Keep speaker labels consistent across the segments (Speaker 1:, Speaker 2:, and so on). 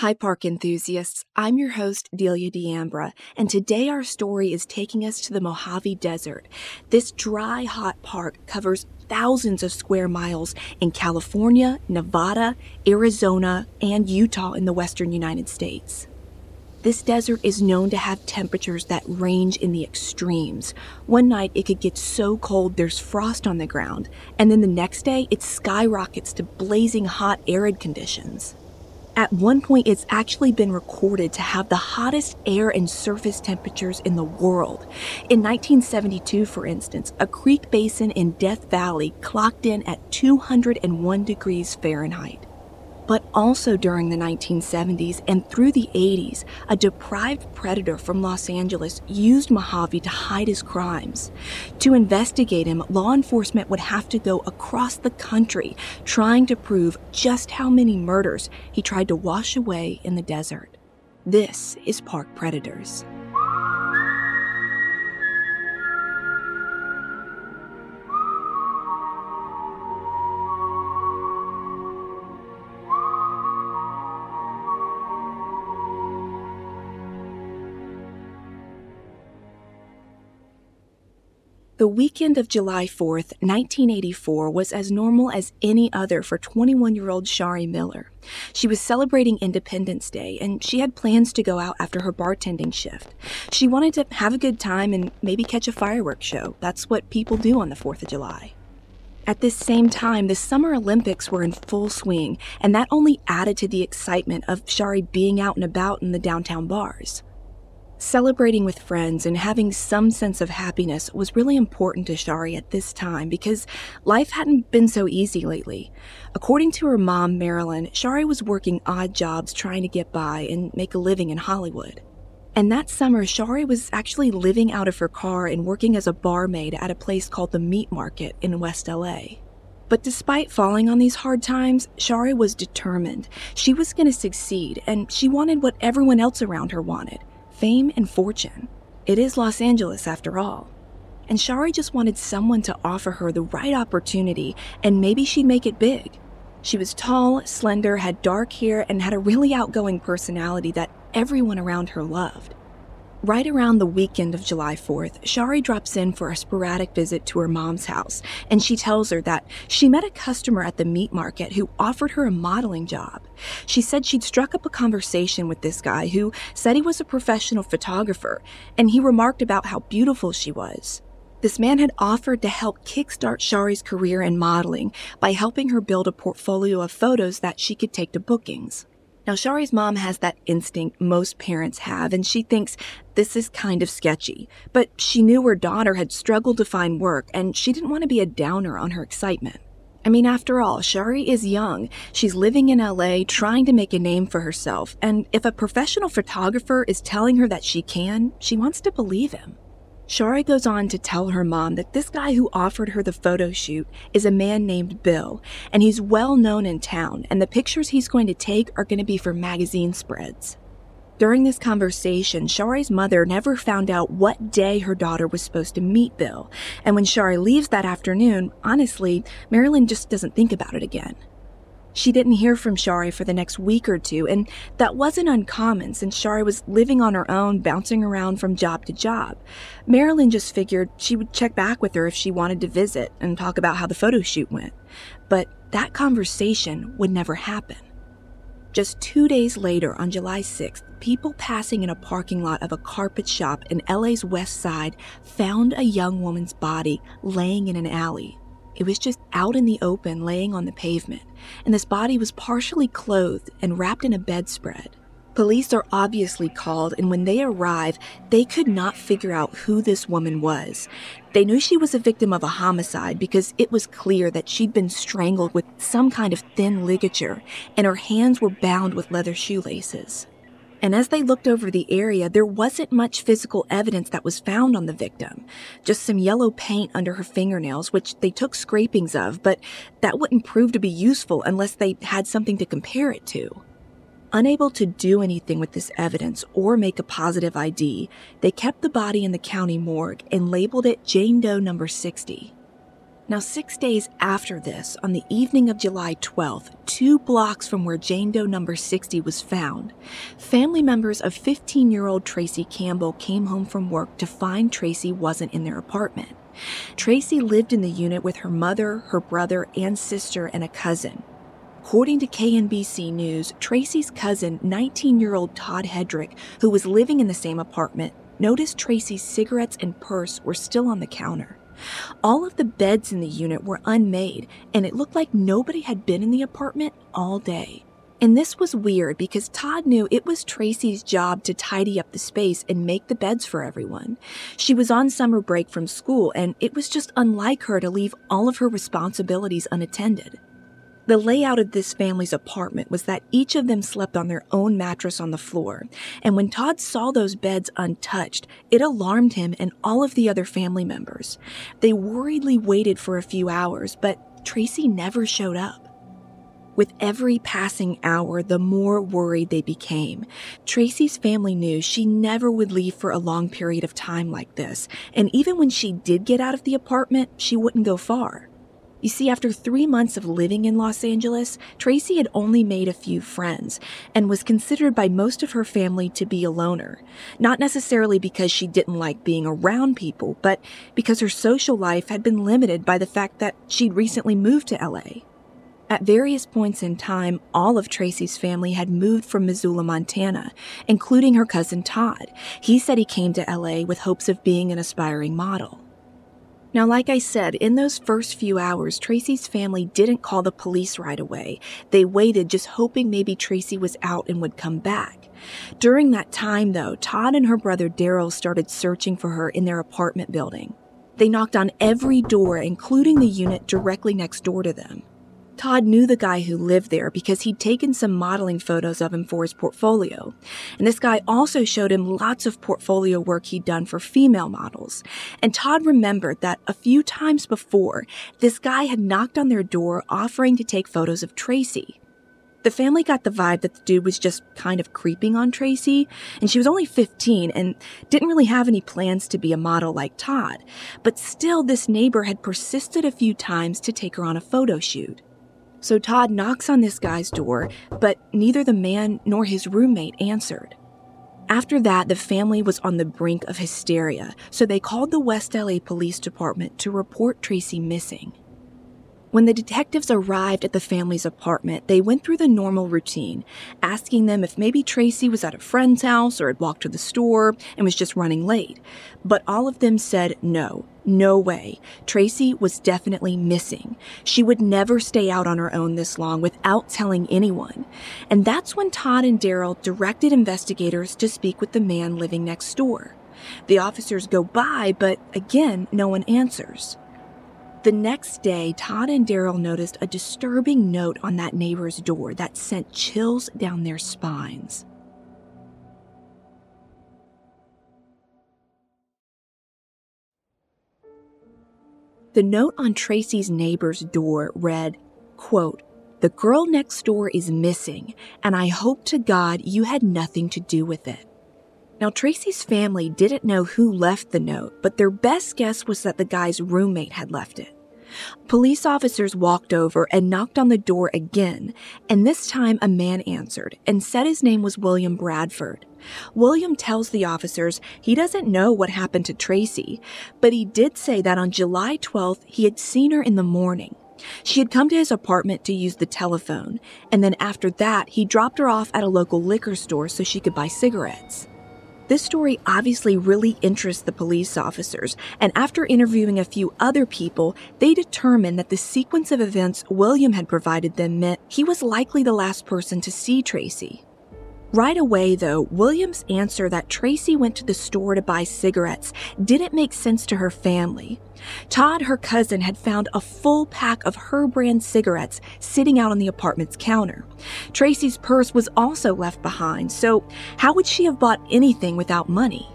Speaker 1: Hi, park enthusiasts. I'm your host, Delia D'Ambra, and today our story is taking us to the Mojave Desert. This dry, hot park covers thousands of square miles in California, Nevada, Arizona, and Utah in the western United States. This desert is known to have temperatures that range in the extremes. One night it could get so cold there's frost on the ground, and then the next day it skyrockets to blazing hot, arid conditions. At one point, it's actually been recorded to have the hottest air and surface temperatures in the world. In 1972, for instance, a creek basin in Death Valley clocked in at 201 degrees Fahrenheit. But also during the 1970s and through the 80s, a deprived predator from Los Angeles used Mojave to hide his crimes. To investigate him, law enforcement would have to go across the country trying to prove just how many murders he tried to wash away in the desert. This is Park Predators. The weekend of July 4th, 1984 was as normal as any other for 21 year old Shari Miller. She was celebrating Independence Day and she had plans to go out after her bartending shift. She wanted to have a good time and maybe catch a fireworks show. That's what people do on the 4th of July. At this same time, the Summer Olympics were in full swing, and that only added to the excitement of Shari being out and about in the downtown bars. Celebrating with friends and having some sense of happiness was really important to Shari at this time because life hadn't been so easy lately. According to her mom, Marilyn, Shari was working odd jobs trying to get by and make a living in Hollywood. And that summer, Shari was actually living out of her car and working as a barmaid at a place called the Meat Market in West LA. But despite falling on these hard times, Shari was determined. She was going to succeed, and she wanted what everyone else around her wanted fame and fortune. It is Los Angeles after all. And Shari just wanted someone to offer her the right opportunity and maybe she'd make it big. She was tall, slender, had dark hair, and had a really outgoing personality that everyone around her loved. Right around the weekend of July 4th, Shari drops in for a sporadic visit to her mom's house, and she tells her that she met a customer at the meat market who offered her a modeling job. She said she'd struck up a conversation with this guy who said he was a professional photographer, and he remarked about how beautiful she was. This man had offered to help kickstart Shari's career in modeling by helping her build a portfolio of photos that she could take to bookings. Now, Shari's mom has that instinct most parents have, and she thinks this is kind of sketchy. But she knew her daughter had struggled to find work, and she didn't want to be a downer on her excitement. I mean, after all, Shari is young. She's living in LA trying to make a name for herself, and if a professional photographer is telling her that she can, she wants to believe him. Shari goes on to tell her mom that this guy who offered her the photo shoot is a man named Bill, and he's well known in town, and the pictures he's going to take are going to be for magazine spreads. During this conversation, Shari's mother never found out what day her daughter was supposed to meet Bill, and when Shari leaves that afternoon, honestly, Marilyn just doesn't think about it again. She didn't hear from Shari for the next week or two, and that wasn't uncommon since Shari was living on her own, bouncing around from job to job. Marilyn just figured she would check back with her if she wanted to visit and talk about how the photo shoot went. But that conversation would never happen. Just two days later, on July 6th, people passing in a parking lot of a carpet shop in LA's west side found a young woman's body laying in an alley. It was just out in the open, laying on the pavement, and this body was partially clothed and wrapped in a bedspread. Police are obviously called, and when they arrive, they could not figure out who this woman was. They knew she was a victim of a homicide because it was clear that she'd been strangled with some kind of thin ligature, and her hands were bound with leather shoelaces and as they looked over the area, there wasn't much physical evidence that was found on the victim. Just some yellow paint under her fingernails, which they took scrapings of, but that wouldn't prove to be useful unless they had something to compare it to. Unable to do anything with this evidence or make a positive ID, they kept the body in the county morgue and labeled it Jane Doe number 60. Now, six days after this, on the evening of July 12th, two blocks from where Jane Doe number 60 was found, family members of 15 year old Tracy Campbell came home from work to find Tracy wasn't in their apartment. Tracy lived in the unit with her mother, her brother, and sister, and a cousin. According to KNBC News, Tracy's cousin, 19 year old Todd Hedrick, who was living in the same apartment, noticed Tracy's cigarettes and purse were still on the counter. All of the beds in the unit were unmade, and it looked like nobody had been in the apartment all day. And this was weird because Todd knew it was Tracy's job to tidy up the space and make the beds for everyone. She was on summer break from school, and it was just unlike her to leave all of her responsibilities unattended. The layout of this family's apartment was that each of them slept on their own mattress on the floor, and when Todd saw those beds untouched, it alarmed him and all of the other family members. They worriedly waited for a few hours, but Tracy never showed up. With every passing hour, the more worried they became. Tracy's family knew she never would leave for a long period of time like this, and even when she did get out of the apartment, she wouldn't go far. You see, after three months of living in Los Angeles, Tracy had only made a few friends and was considered by most of her family to be a loner. Not necessarily because she didn't like being around people, but because her social life had been limited by the fact that she'd recently moved to LA. At various points in time, all of Tracy's family had moved from Missoula, Montana, including her cousin Todd. He said he came to LA with hopes of being an aspiring model. Now, like I said, in those first few hours, Tracy's family didn't call the police right away. They waited, just hoping maybe Tracy was out and would come back. During that time, though, Todd and her brother Daryl started searching for her in their apartment building. They knocked on every door, including the unit directly next door to them. Todd knew the guy who lived there because he'd taken some modeling photos of him for his portfolio. And this guy also showed him lots of portfolio work he'd done for female models. And Todd remembered that a few times before, this guy had knocked on their door offering to take photos of Tracy. The family got the vibe that the dude was just kind of creeping on Tracy, and she was only 15 and didn't really have any plans to be a model like Todd. But still, this neighbor had persisted a few times to take her on a photo shoot. So Todd knocks on this guy's door, but neither the man nor his roommate answered. After that, the family was on the brink of hysteria, so they called the West LA Police Department to report Tracy missing. When the detectives arrived at the family's apartment, they went through the normal routine, asking them if maybe Tracy was at a friend's house or had walked to the store and was just running late. But all of them said no, no way. Tracy was definitely missing. She would never stay out on her own this long without telling anyone. And that's when Todd and Daryl directed investigators to speak with the man living next door. The officers go by, but again, no one answers. The next day, Todd and Daryl noticed a disturbing note on that neighbor's door that sent chills down their spines. The note on Tracy's neighbor's door read, quote, The girl next door is missing, and I hope to God you had nothing to do with it. Now, Tracy's family didn't know who left the note, but their best guess was that the guy's roommate had left it. Police officers walked over and knocked on the door again, and this time a man answered and said his name was William Bradford. William tells the officers he doesn't know what happened to Tracy, but he did say that on July 12th he had seen her in the morning. She had come to his apartment to use the telephone, and then after that, he dropped her off at a local liquor store so she could buy cigarettes. This story obviously really interests the police officers, and after interviewing a few other people, they determined that the sequence of events William had provided them meant he was likely the last person to see Tracy. Right away, though, Williams' answer that Tracy went to the store to buy cigarettes didn't make sense to her family. Todd, her cousin, had found a full pack of her brand cigarettes sitting out on the apartment's counter. Tracy's purse was also left behind, so how would she have bought anything without money?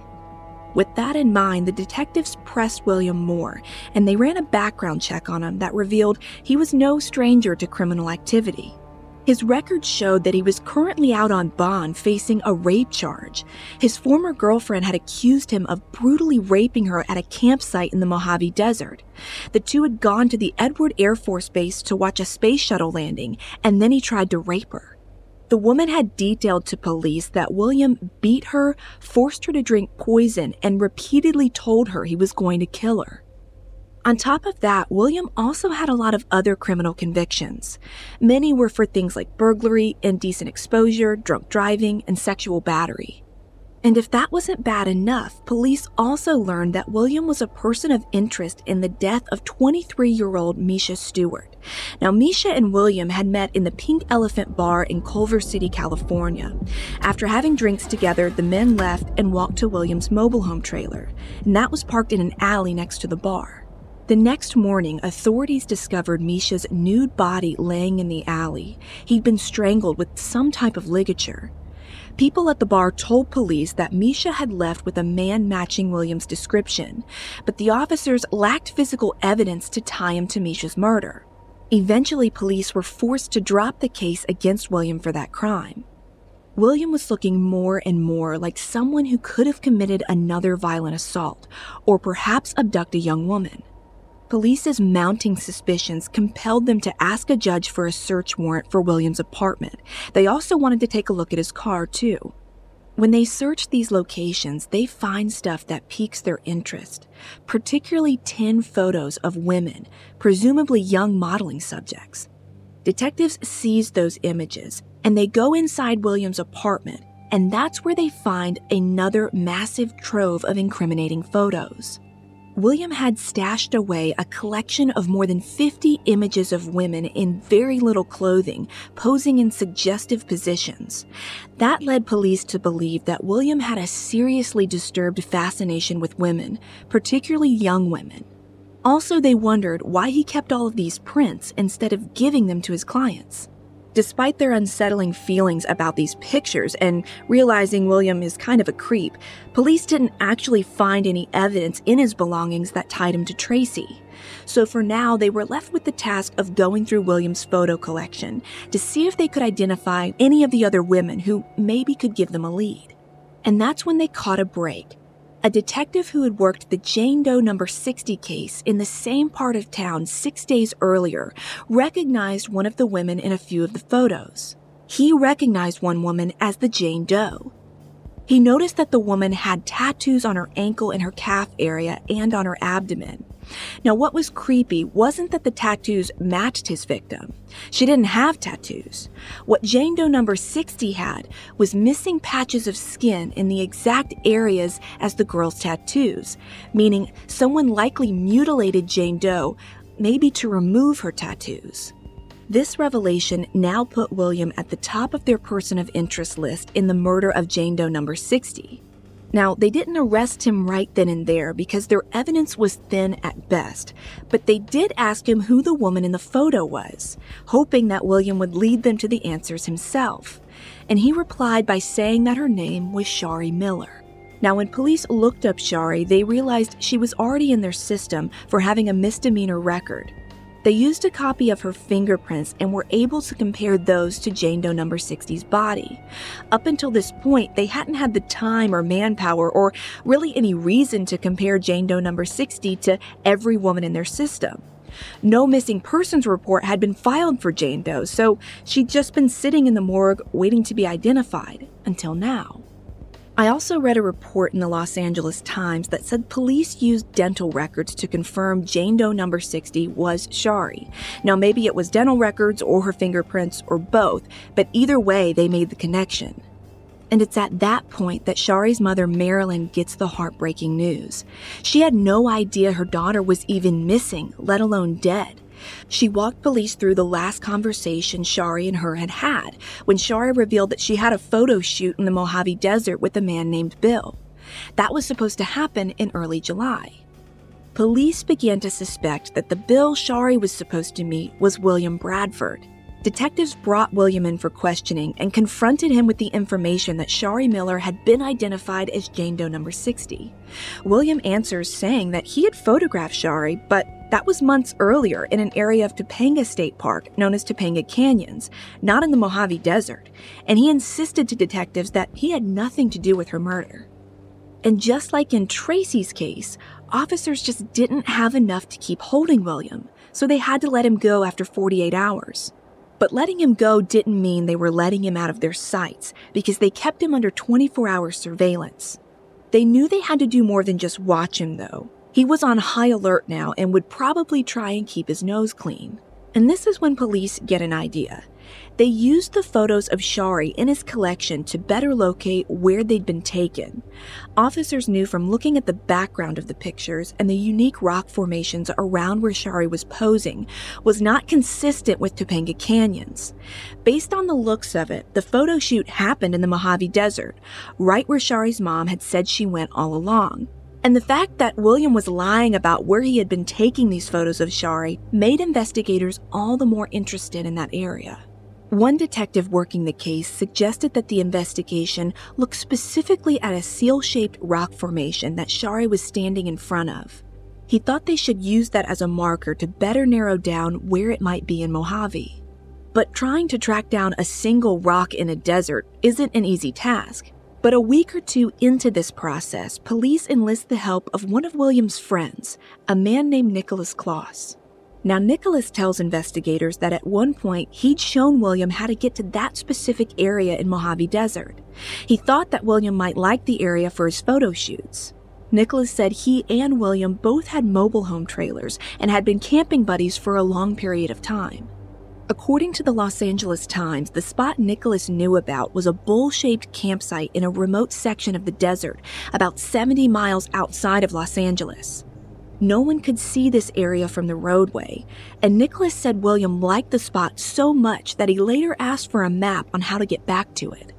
Speaker 1: With that in mind, the detectives pressed William more, and they ran a background check on him that revealed he was no stranger to criminal activity. His records showed that he was currently out on bond facing a rape charge. His former girlfriend had accused him of brutally raping her at a campsite in the Mojave Desert. The two had gone to the Edward Air Force Base to watch a space shuttle landing, and then he tried to rape her. The woman had detailed to police that William beat her, forced her to drink poison, and repeatedly told her he was going to kill her. On top of that, William also had a lot of other criminal convictions. Many were for things like burglary, indecent exposure, drunk driving, and sexual battery. And if that wasn't bad enough, police also learned that William was a person of interest in the death of 23 year old Misha Stewart. Now, Misha and William had met in the Pink Elephant Bar in Culver City, California. After having drinks together, the men left and walked to William's mobile home trailer, and that was parked in an alley next to the bar. The next morning, authorities discovered Misha's nude body laying in the alley. He'd been strangled with some type of ligature. People at the bar told police that Misha had left with a man matching William's description, but the officers lacked physical evidence to tie him to Misha's murder. Eventually, police were forced to drop the case against William for that crime. William was looking more and more like someone who could have committed another violent assault, or perhaps abduct a young woman. Police's mounting suspicions compelled them to ask a judge for a search warrant for William's apartment. They also wanted to take a look at his car, too. When they search these locations, they find stuff that piques their interest, particularly 10 photos of women, presumably young modeling subjects. Detectives seize those images and they go inside William's apartment, and that's where they find another massive trove of incriminating photos. William had stashed away a collection of more than 50 images of women in very little clothing, posing in suggestive positions. That led police to believe that William had a seriously disturbed fascination with women, particularly young women. Also, they wondered why he kept all of these prints instead of giving them to his clients. Despite their unsettling feelings about these pictures and realizing William is kind of a creep, police didn't actually find any evidence in his belongings that tied him to Tracy. So for now, they were left with the task of going through William's photo collection to see if they could identify any of the other women who maybe could give them a lead. And that's when they caught a break a detective who had worked the Jane Doe number 60 case in the same part of town six days earlier recognized one of the women in a few of the photos. He recognized one woman as the Jane Doe. He noticed that the woman had tattoos on her ankle and her calf area and on her abdomen. Now, what was creepy wasn't that the tattoos matched his victim. She didn't have tattoos. What Jane Doe number 60 had was missing patches of skin in the exact areas as the girl's tattoos, meaning someone likely mutilated Jane Doe, maybe to remove her tattoos. This revelation now put William at the top of their person of interest list in the murder of Jane Doe number 60. Now, they didn't arrest him right then and there because their evidence was thin at best, but they did ask him who the woman in the photo was, hoping that William would lead them to the answers himself. And he replied by saying that her name was Shari Miller. Now, when police looked up Shari, they realized she was already in their system for having a misdemeanor record. They used a copy of her fingerprints and were able to compare those to Jane Doe number 60's body. Up until this point, they hadn't had the time or manpower or really any reason to compare Jane Doe number 60 to every woman in their system. No missing persons report had been filed for Jane Doe, so she'd just been sitting in the morgue waiting to be identified until now. I also read a report in the Los Angeles Times that said police used dental records to confirm Jane Doe number 60 was Shari. Now, maybe it was dental records or her fingerprints or both, but either way, they made the connection. And it's at that point that Shari's mother, Marilyn, gets the heartbreaking news. She had no idea her daughter was even missing, let alone dead. She walked police through the last conversation Shari and her had had when Shari revealed that she had a photo shoot in the Mojave Desert with a man named Bill. That was supposed to happen in early July. Police began to suspect that the Bill Shari was supposed to meet was William Bradford. Detectives brought William in for questioning and confronted him with the information that Shari Miller had been identified as Jane Doe number 60. William answers saying that he had photographed Shari, but that was months earlier in an area of Topanga State Park known as Topanga Canyons, not in the Mojave Desert, and he insisted to detectives that he had nothing to do with her murder. And just like in Tracy's case, officers just didn't have enough to keep holding William, so they had to let him go after 48 hours. But letting him go didn't mean they were letting him out of their sights because they kept him under 24 hour surveillance. They knew they had to do more than just watch him, though. He was on high alert now and would probably try and keep his nose clean. And this is when police get an idea. They used the photos of Shari in his collection to better locate where they'd been taken. Officers knew from looking at the background of the pictures and the unique rock formations around where Shari was posing was not consistent with Topanga Canyons. Based on the looks of it, the photo shoot happened in the Mojave Desert, right where Shari's mom had said she went all along. And the fact that William was lying about where he had been taking these photos of Shari made investigators all the more interested in that area. One detective working the case suggested that the investigation look specifically at a seal shaped rock formation that Shari was standing in front of. He thought they should use that as a marker to better narrow down where it might be in Mojave. But trying to track down a single rock in a desert isn't an easy task. But a week or two into this process, police enlist the help of one of William's friends, a man named Nicholas Kloss. Now, Nicholas tells investigators that at one point he'd shown William how to get to that specific area in Mojave Desert. He thought that William might like the area for his photo shoots. Nicholas said he and William both had mobile home trailers and had been camping buddies for a long period of time. According to the Los Angeles Times, the spot Nicholas knew about was a bowl shaped campsite in a remote section of the desert, about 70 miles outside of Los Angeles. No one could see this area from the roadway, and Nicholas said William liked the spot so much that he later asked for a map on how to get back to it.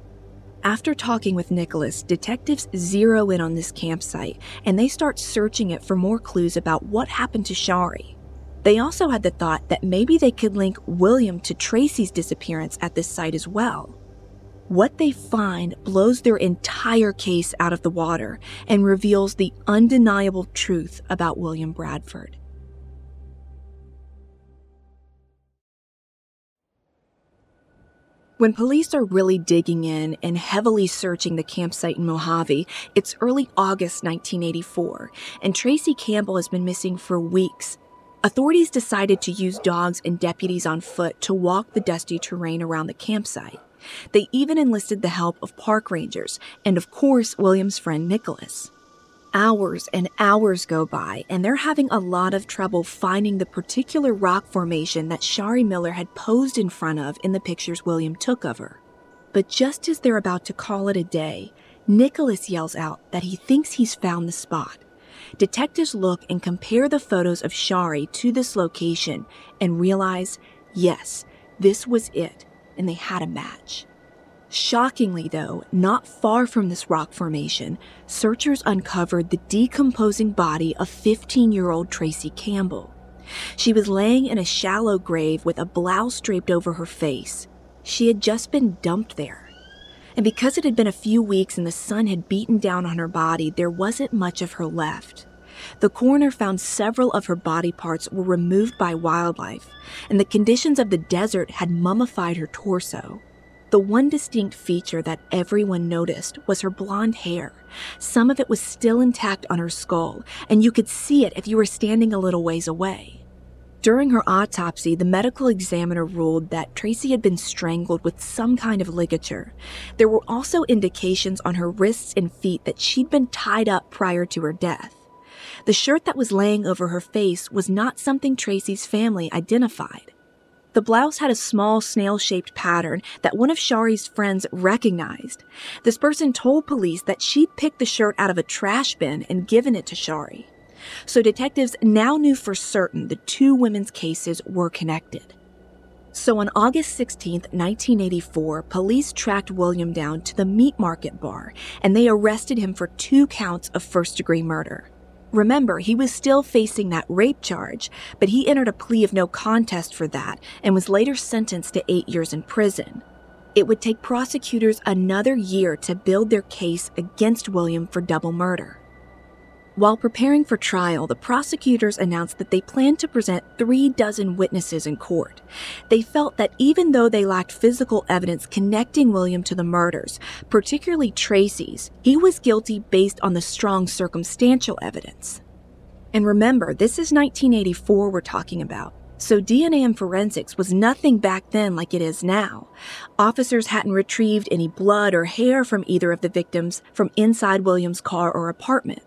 Speaker 1: After talking with Nicholas, detectives zero in on this campsite and they start searching it for more clues about what happened to Shari. They also had the thought that maybe they could link William to Tracy's disappearance at this site as well. What they find blows their entire case out of the water and reveals the undeniable truth about William Bradford. When police are really digging in and heavily searching the campsite in Mojave, it's early August 1984, and Tracy Campbell has been missing for weeks Authorities decided to use dogs and deputies on foot to walk the dusty terrain around the campsite. They even enlisted the help of park rangers and, of course, William's friend Nicholas. Hours and hours go by, and they're having a lot of trouble finding the particular rock formation that Shari Miller had posed in front of in the pictures William took of her. But just as they're about to call it a day, Nicholas yells out that he thinks he's found the spot. Detectives look and compare the photos of Shari to this location and realize, yes, this was it, and they had a match. Shockingly, though, not far from this rock formation, searchers uncovered the decomposing body of 15 year old Tracy Campbell. She was laying in a shallow grave with a blouse draped over her face. She had just been dumped there and because it had been a few weeks and the sun had beaten down on her body, there wasn't much of her left. The coroner found several of her body parts were removed by wildlife, and the conditions of the desert had mummified her torso. The one distinct feature that everyone noticed was her blonde hair. Some of it was still intact on her skull, and you could see it if you were standing a little ways away. During her autopsy, the medical examiner ruled that Tracy had been strangled with some kind of ligature. There were also indications on her wrists and feet that she'd been tied up prior to her death. The shirt that was laying over her face was not something Tracy's family identified. The blouse had a small snail shaped pattern that one of Shari's friends recognized. This person told police that she'd picked the shirt out of a trash bin and given it to Shari so detectives now knew for certain the two women's cases were connected. So on August 16, 1984, police tracked William down to the meat market bar and they arrested him for two counts of first degree murder. Remember, he was still facing that rape charge, but he entered a plea of no contest for that and was later sentenced to eight years in prison. It would take prosecutors another year to build their case against William for double murder. While preparing for trial, the prosecutors announced that they planned to present three dozen witnesses in court. They felt that even though they lacked physical evidence connecting William to the murders, particularly Tracy's, he was guilty based on the strong circumstantial evidence. And remember, this is 1984 we're talking about. So DNA and forensics was nothing back then like it is now. Officers hadn't retrieved any blood or hair from either of the victims from inside William's car or apartment.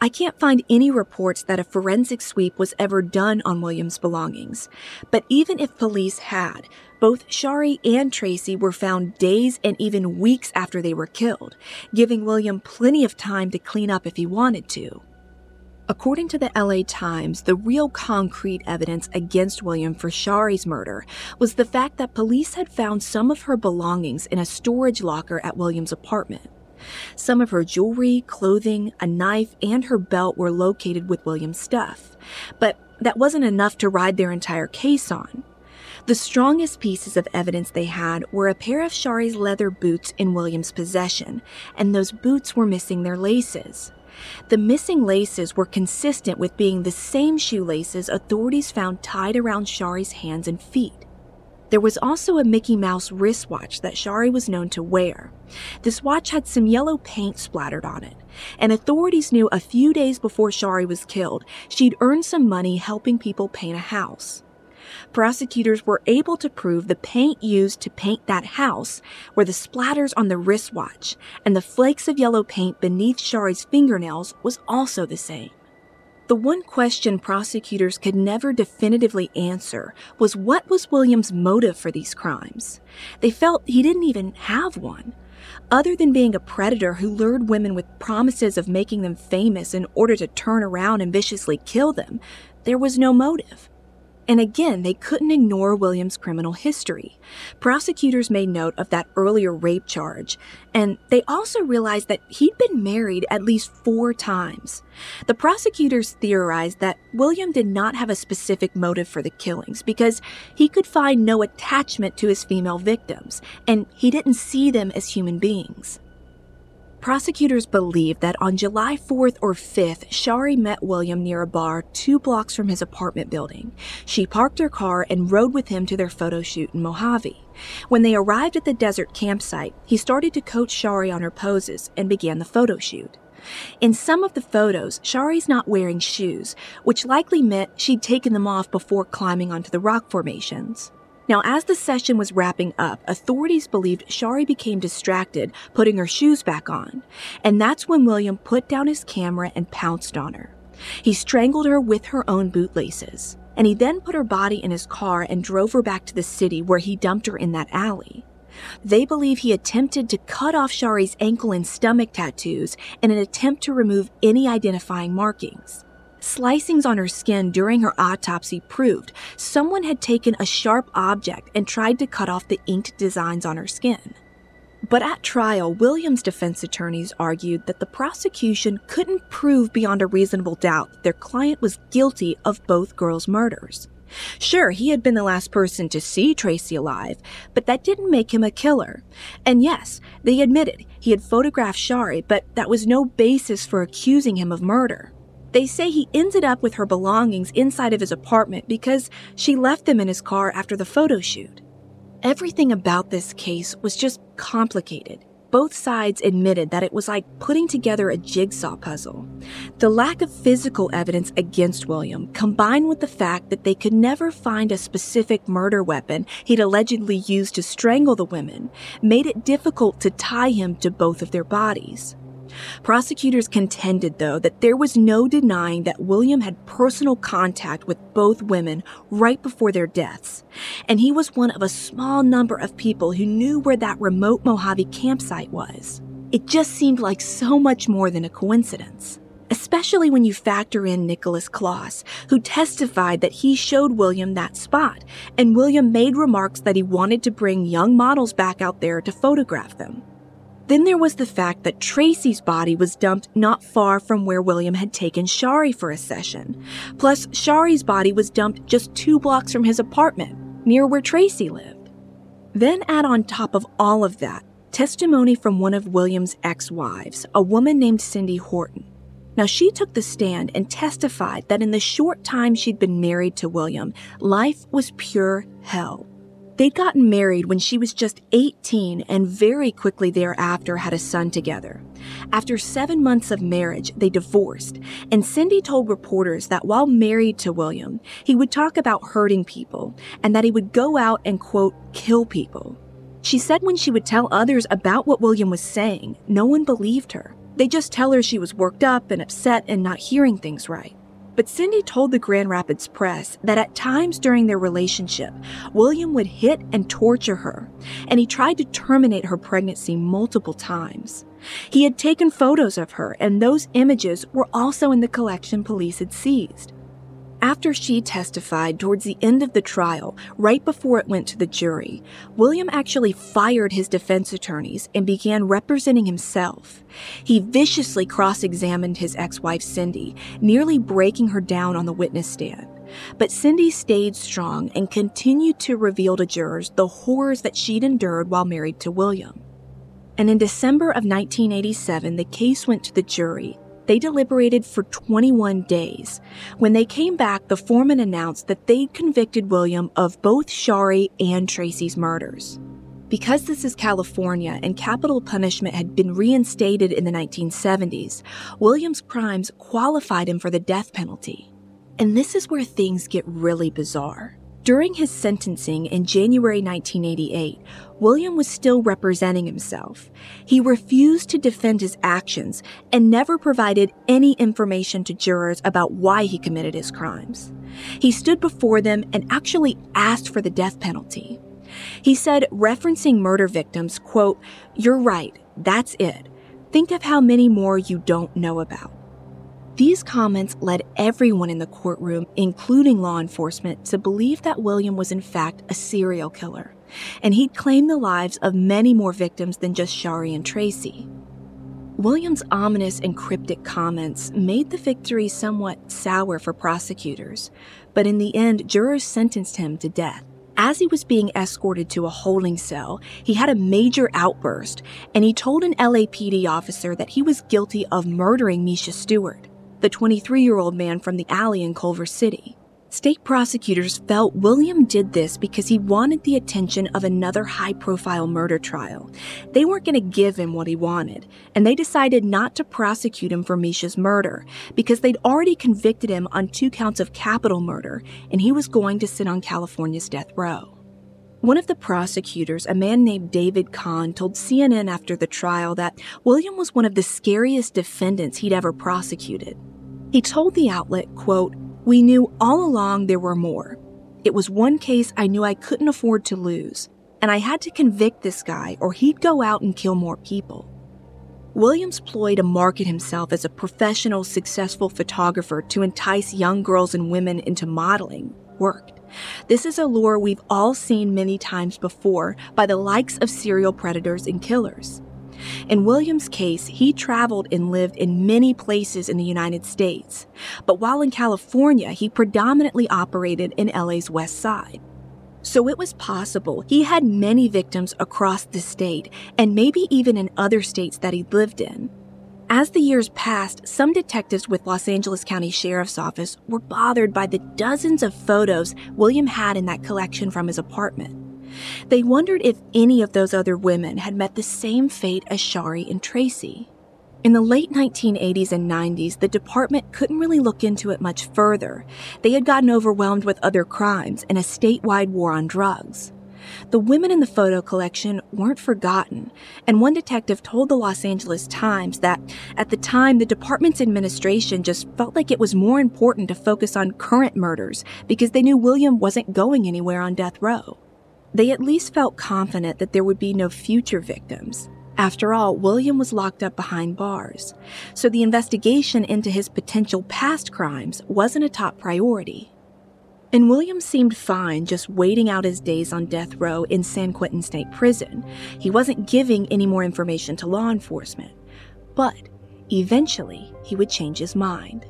Speaker 1: I can't find any reports that a forensic sweep was ever done on William's belongings. But even if police had, both Shari and Tracy were found days and even weeks after they were killed, giving William plenty of time to clean up if he wanted to. According to the LA Times, the real concrete evidence against William for Shari's murder was the fact that police had found some of her belongings in a storage locker at William's apartment. Some of her jewelry, clothing, a knife, and her belt were located with William's stuff. But that wasn't enough to ride their entire case on. The strongest pieces of evidence they had were a pair of Shari's leather boots in William's possession, and those boots were missing their laces. The missing laces were consistent with being the same shoelaces authorities found tied around Shari's hands and feet. There was also a Mickey Mouse wristwatch that Shari was known to wear. This watch had some yellow paint splattered on it, and authorities knew a few days before Shari was killed, she'd earned some money helping people paint a house. Prosecutors were able to prove the paint used to paint that house were the splatters on the wristwatch, and the flakes of yellow paint beneath Shari's fingernails was also the same. The one question prosecutors could never definitively answer was what was William's motive for these crimes? They felt he didn't even have one. Other than being a predator who lured women with promises of making them famous in order to turn around and viciously kill them, there was no motive. And again, they couldn't ignore William's criminal history. Prosecutors made note of that earlier rape charge, and they also realized that he'd been married at least four times. The prosecutors theorized that William did not have a specific motive for the killings because he could find no attachment to his female victims, and he didn't see them as human beings. Prosecutors believe that on July 4th or 5th, Shari met William near a bar two blocks from his apartment building. She parked her car and rode with him to their photo shoot in Mojave. When they arrived at the desert campsite, he started to coach Shari on her poses and began the photo shoot. In some of the photos, Shari's not wearing shoes, which likely meant she'd taken them off before climbing onto the rock formations. Now, as the session was wrapping up, authorities believed Shari became distracted, putting her shoes back on. And that's when William put down his camera and pounced on her. He strangled her with her own bootlaces. And he then put her body in his car and drove her back to the city where he dumped her in that alley. They believe he attempted to cut off Shari's ankle and stomach tattoos in an attempt to remove any identifying markings. Slicings on her skin during her autopsy proved someone had taken a sharp object and tried to cut off the inked designs on her skin. But at trial, Williams' defense attorneys argued that the prosecution couldn't prove beyond a reasonable doubt that their client was guilty of both girls' murders. Sure, he had been the last person to see Tracy alive, but that didn't make him a killer. And yes, they admitted he had photographed Shari, but that was no basis for accusing him of murder. They say he ended up with her belongings inside of his apartment because she left them in his car after the photo shoot. Everything about this case was just complicated. Both sides admitted that it was like putting together a jigsaw puzzle. The lack of physical evidence against William, combined with the fact that they could never find a specific murder weapon he'd allegedly used to strangle the women, made it difficult to tie him to both of their bodies. Prosecutors contended, though, that there was no denying that William had personal contact with both women right before their deaths, and he was one of a small number of people who knew where that remote Mojave campsite was. It just seemed like so much more than a coincidence especially when you factor in Nicholas Kloss, who testified that he showed William that spot, and William made remarks that he wanted to bring young models back out there to photograph them. Then there was the fact that Tracy's body was dumped not far from where William had taken Shari for a session. Plus, Shari's body was dumped just two blocks from his apartment, near where Tracy lived. Then add on top of all of that, testimony from one of William's ex wives, a woman named Cindy Horton. Now, she took the stand and testified that in the short time she'd been married to William, life was pure hell. They'd gotten married when she was just 18 and very quickly thereafter had a son together. After seven months of marriage, they divorced, and Cindy told reporters that while married to William, he would talk about hurting people and that he would go out and, quote, kill people. She said when she would tell others about what William was saying, no one believed her. They just tell her she was worked up and upset and not hearing things right. But Cindy told the Grand Rapids Press that at times during their relationship, William would hit and torture her, and he tried to terminate her pregnancy multiple times. He had taken photos of her, and those images were also in the collection police had seized. After she testified towards the end of the trial, right before it went to the jury, William actually fired his defense attorneys and began representing himself. He viciously cross examined his ex wife Cindy, nearly breaking her down on the witness stand. But Cindy stayed strong and continued to reveal to jurors the horrors that she'd endured while married to William. And in December of 1987, the case went to the jury, they deliberated for 21 days. When they came back, the foreman announced that they'd convicted William of both Shari and Tracy's murders. Because this is California and capital punishment had been reinstated in the 1970s, William's crimes qualified him for the death penalty. And this is where things get really bizarre. During his sentencing in January 1988, William was still representing himself. He refused to defend his actions and never provided any information to jurors about why he committed his crimes. He stood before them and actually asked for the death penalty. He said, referencing murder victims, quote, You're right, that's it. Think of how many more you don't know about. These comments led everyone in the courtroom, including law enforcement, to believe that William was in fact a serial killer, and he'd claimed the lives of many more victims than just Shari and Tracy. William's ominous and cryptic comments made the victory somewhat sour for prosecutors, but in the end, jurors sentenced him to death. As he was being escorted to a holding cell, he had a major outburst and he told an LAPD officer that he was guilty of murdering Misha Stewart the 23 year old man from the alley in Culver City. State prosecutors felt William did this because he wanted the attention of another high profile murder trial. They weren't going to give him what he wanted, and they decided not to prosecute him for Misha's murder because they'd already convicted him on two counts of capital murder, and he was going to sit on California's death row. One of the prosecutors, a man named David Kahn, told CNN after the trial that William was one of the scariest defendants he'd ever prosecuted. He told the outlet, quote, We knew all along there were more. It was one case I knew I couldn't afford to lose, and I had to convict this guy or he'd go out and kill more people. Williams' ploy to market himself as a professional, successful photographer to entice young girls and women into modeling worked. This is a lure we've all seen many times before by the likes of serial predators and killers. In William's case, he traveled and lived in many places in the United States, but while in California, he predominantly operated in LA's West Side. So it was possible he had many victims across the state and maybe even in other states that he lived in. As the years passed, some detectives with Los Angeles County Sheriff's Office were bothered by the dozens of photos William had in that collection from his apartment. They wondered if any of those other women had met the same fate as Shari and Tracy. In the late 1980s and 90s, the department couldn't really look into it much further. They had gotten overwhelmed with other crimes and a statewide war on drugs. The women in the photo collection weren't forgotten, and one detective told the Los Angeles Times that at the time the department's administration just felt like it was more important to focus on current murders because they knew William wasn't going anywhere on death row. They at least felt confident that there would be no future victims. After all, William was locked up behind bars, so the investigation into his potential past crimes wasn't a top priority. And William seemed fine just waiting out his days on death row in San Quentin State Prison. He wasn't giving any more information to law enforcement. But eventually, he would change his mind.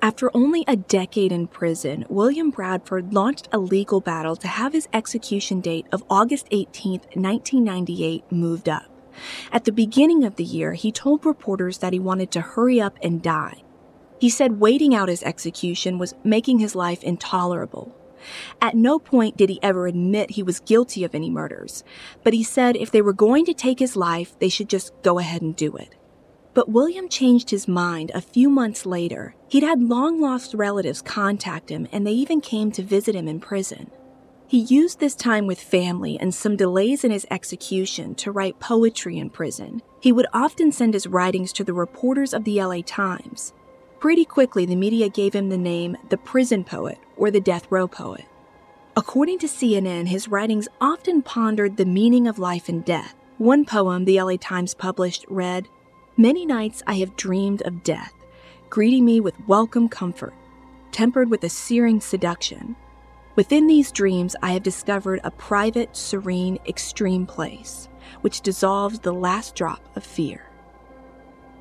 Speaker 1: After only a decade in prison, William Bradford launched a legal battle to have his execution date of August 18, 1998, moved up. At the beginning of the year, he told reporters that he wanted to hurry up and die. He said waiting out his execution was making his life intolerable. At no point did he ever admit he was guilty of any murders, but he said if they were going to take his life, they should just go ahead and do it. But William changed his mind a few months later. He'd had long lost relatives contact him, and they even came to visit him in prison. He used this time with family and some delays in his execution to write poetry in prison. He would often send his writings to the reporters of the LA Times. Pretty quickly, the media gave him the name the prison poet or the death row poet. According to CNN, his writings often pondered the meaning of life and death. One poem the LA Times published read, Many nights I have dreamed of death, greeting me with welcome comfort, tempered with a searing seduction. Within these dreams, I have discovered a private, serene, extreme place, which dissolves the last drop of fear.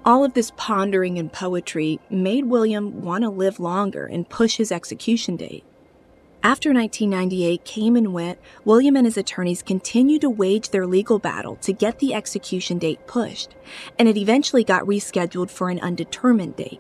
Speaker 1: All of this pondering and poetry made William want to live longer and push his execution date. After 1998 came and went, William and his attorneys continued to wage their legal battle to get the execution date pushed, and it eventually got rescheduled for an undetermined date.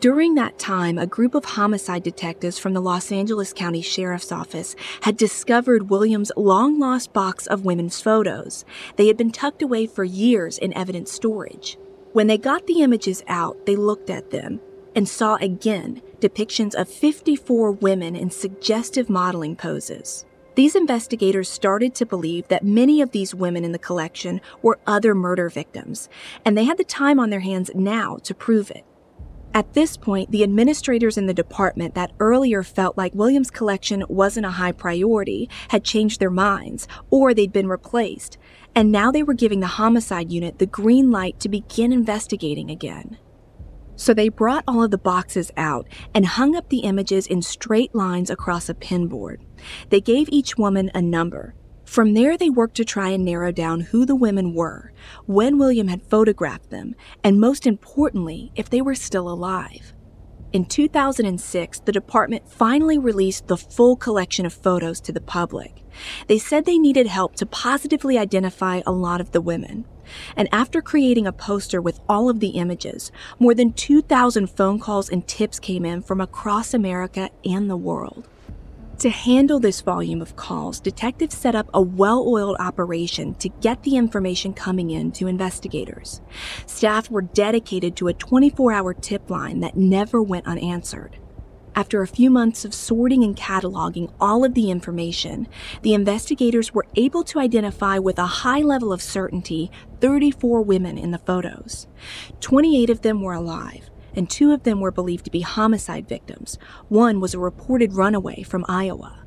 Speaker 1: During that time, a group of homicide detectives from the Los Angeles County Sheriff's Office had discovered William's long lost box of women's photos. They had been tucked away for years in evidence storage. When they got the images out, they looked at them and saw again depictions of 54 women in suggestive modeling poses. These investigators started to believe that many of these women in the collection were other murder victims, and they had the time on their hands now to prove it. At this point, the administrators in the department that earlier felt like Williams' collection wasn't a high priority had changed their minds, or they'd been replaced, and now they were giving the homicide unit the green light to begin investigating again. So they brought all of the boxes out and hung up the images in straight lines across a pinboard. They gave each woman a number. From there, they worked to try and narrow down who the women were, when William had photographed them, and most importantly, if they were still alive. In 2006, the department finally released the full collection of photos to the public. They said they needed help to positively identify a lot of the women. And after creating a poster with all of the images, more than 2,000 phone calls and tips came in from across America and the world. To handle this volume of calls, detectives set up a well oiled operation to get the information coming in to investigators. Staff were dedicated to a 24 hour tip line that never went unanswered. After a few months of sorting and cataloging all of the information, the investigators were able to identify with a high level of certainty 34 women in the photos. 28 of them were alive, and two of them were believed to be homicide victims. One was a reported runaway from Iowa.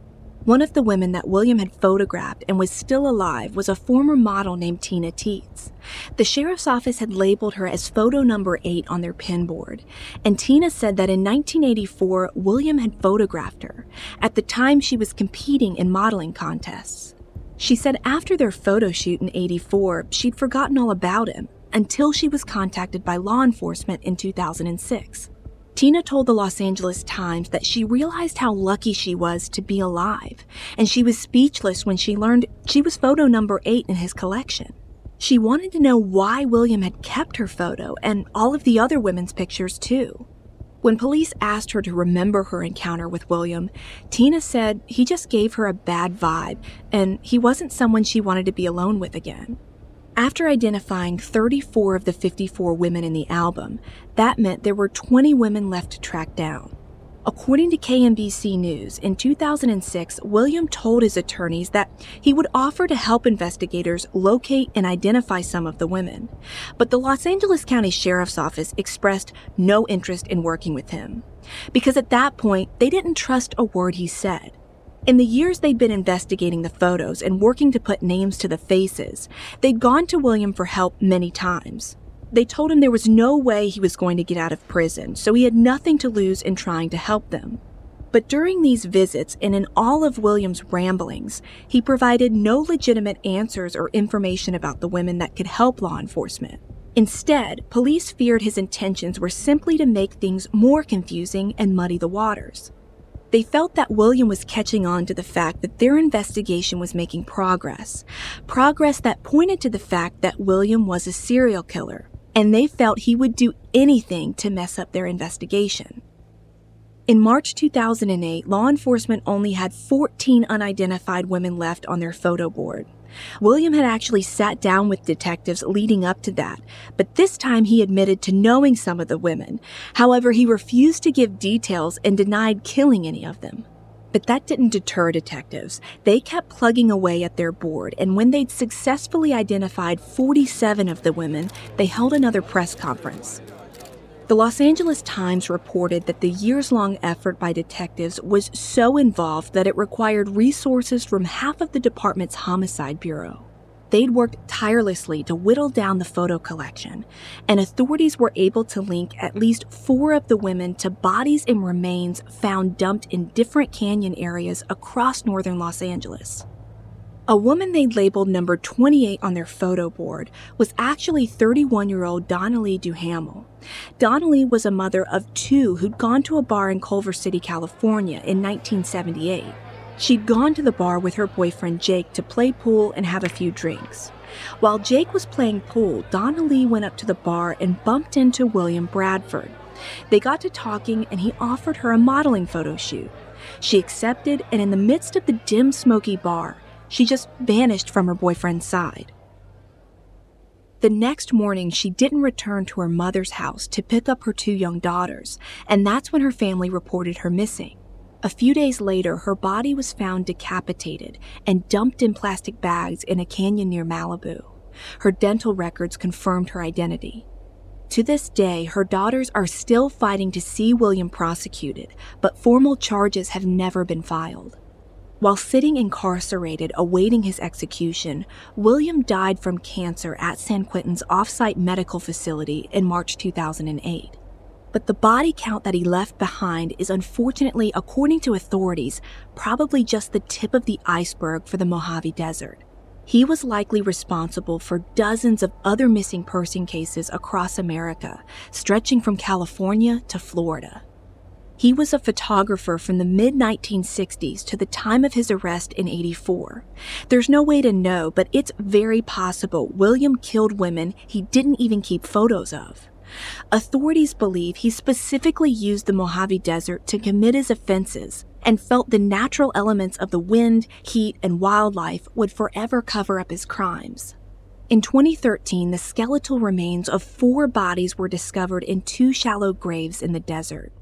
Speaker 1: One of the women that William had photographed and was still alive was a former model named Tina Teets. The sheriff's office had labeled her as photo number 8 on their pin board, and Tina said that in 1984, William had photographed her. At the time, she was competing in modeling contests. She said after their photo shoot in 84, she'd forgotten all about him until she was contacted by law enforcement in 2006. Tina told the Los Angeles Times that she realized how lucky she was to be alive, and she was speechless when she learned she was photo number eight in his collection. She wanted to know why William had kept her photo and all of the other women's pictures, too. When police asked her to remember her encounter with William, Tina said he just gave her a bad vibe and he wasn't someone she wanted to be alone with again. After identifying 34 of the 54 women in the album, that meant there were 20 women left to track down. According to KMBC News, in 2006, William told his attorneys that he would offer to help investigators locate and identify some of the women. But the Los Angeles County Sheriff's Office expressed no interest in working with him. Because at that point, they didn't trust a word he said. In the years they'd been investigating the photos and working to put names to the faces, they'd gone to William for help many times. They told him there was no way he was going to get out of prison, so he had nothing to lose in trying to help them. But during these visits and in all of William's ramblings, he provided no legitimate answers or information about the women that could help law enforcement. Instead, police feared his intentions were simply to make things more confusing and muddy the waters. They felt that William was catching on to the fact that their investigation was making progress, progress that pointed to the fact that William was a serial killer, and they felt he would do anything to mess up their investigation. In March 2008, law enforcement only had 14 unidentified women left on their photo board. William had actually sat down with detectives leading up to that, but this time he admitted to knowing some of the women. However, he refused to give details and denied killing any of them. But that didn't deter detectives. They kept plugging away at their board, and when they'd successfully identified 47 of the women, they held another press conference. The Los Angeles Times reported that the years long effort by detectives was so involved that it required resources from half of the department's homicide bureau. They'd worked tirelessly to whittle down the photo collection, and authorities were able to link at least four of the women to bodies and remains found dumped in different canyon areas across northern Los Angeles. A woman they'd labeled number 28 on their photo board was actually 31 year old Donnalee Duhamel. Donnalee was a mother of two who'd gone to a bar in Culver City, California in 1978. She'd gone to the bar with her boyfriend Jake to play pool and have a few drinks. While Jake was playing pool, Donnalee went up to the bar and bumped into William Bradford. They got to talking and he offered her a modeling photo shoot. She accepted, and in the midst of the dim, smoky bar, she just vanished from her boyfriend's side. The next morning, she didn't return to her mother's house to pick up her two young daughters, and that's when her family reported her missing. A few days later, her body was found decapitated and dumped in plastic bags in a canyon near Malibu. Her dental records confirmed her identity. To this day, her daughters are still fighting to see William prosecuted, but formal charges have never been filed. While sitting incarcerated awaiting his execution, William died from cancer at San Quentin's offsite medical facility in March 2008. But the body count that he left behind is unfortunately, according to authorities, probably just the tip of the iceberg for the Mojave Desert. He was likely responsible for dozens of other missing person cases across America, stretching from California to Florida. He was a photographer from the mid 1960s to the time of his arrest in 84. There's no way to know, but it's very possible William killed women he didn't even keep photos of. Authorities believe he specifically used the Mojave Desert to commit his offenses and felt the natural elements of the wind, heat, and wildlife would forever cover up his crimes. In 2013, the skeletal remains of four bodies were discovered in two shallow graves in the desert.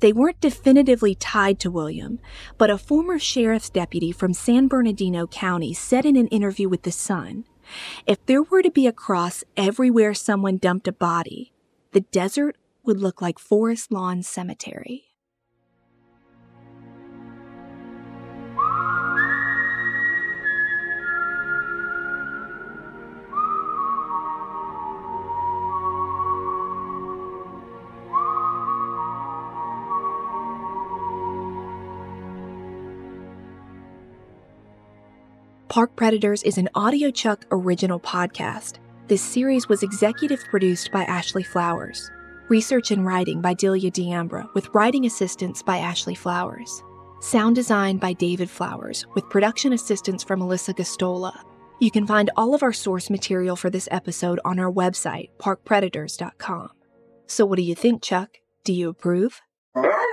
Speaker 1: They weren't definitively tied to William, but a former sheriff's deputy from San Bernardino County said in an interview with The Sun if there were to be a cross everywhere someone dumped a body, the desert would look like Forest Lawn Cemetery. Park Predators is an audiochuck original podcast. This series was executive produced by Ashley Flowers. Research and writing by Delia D'Ambra, with writing assistance by Ashley Flowers. Sound design by David Flowers, with production assistance from Melissa Gastola. You can find all of our source material for this episode on our website, parkpredators.com. So, what do you think, Chuck? Do you approve?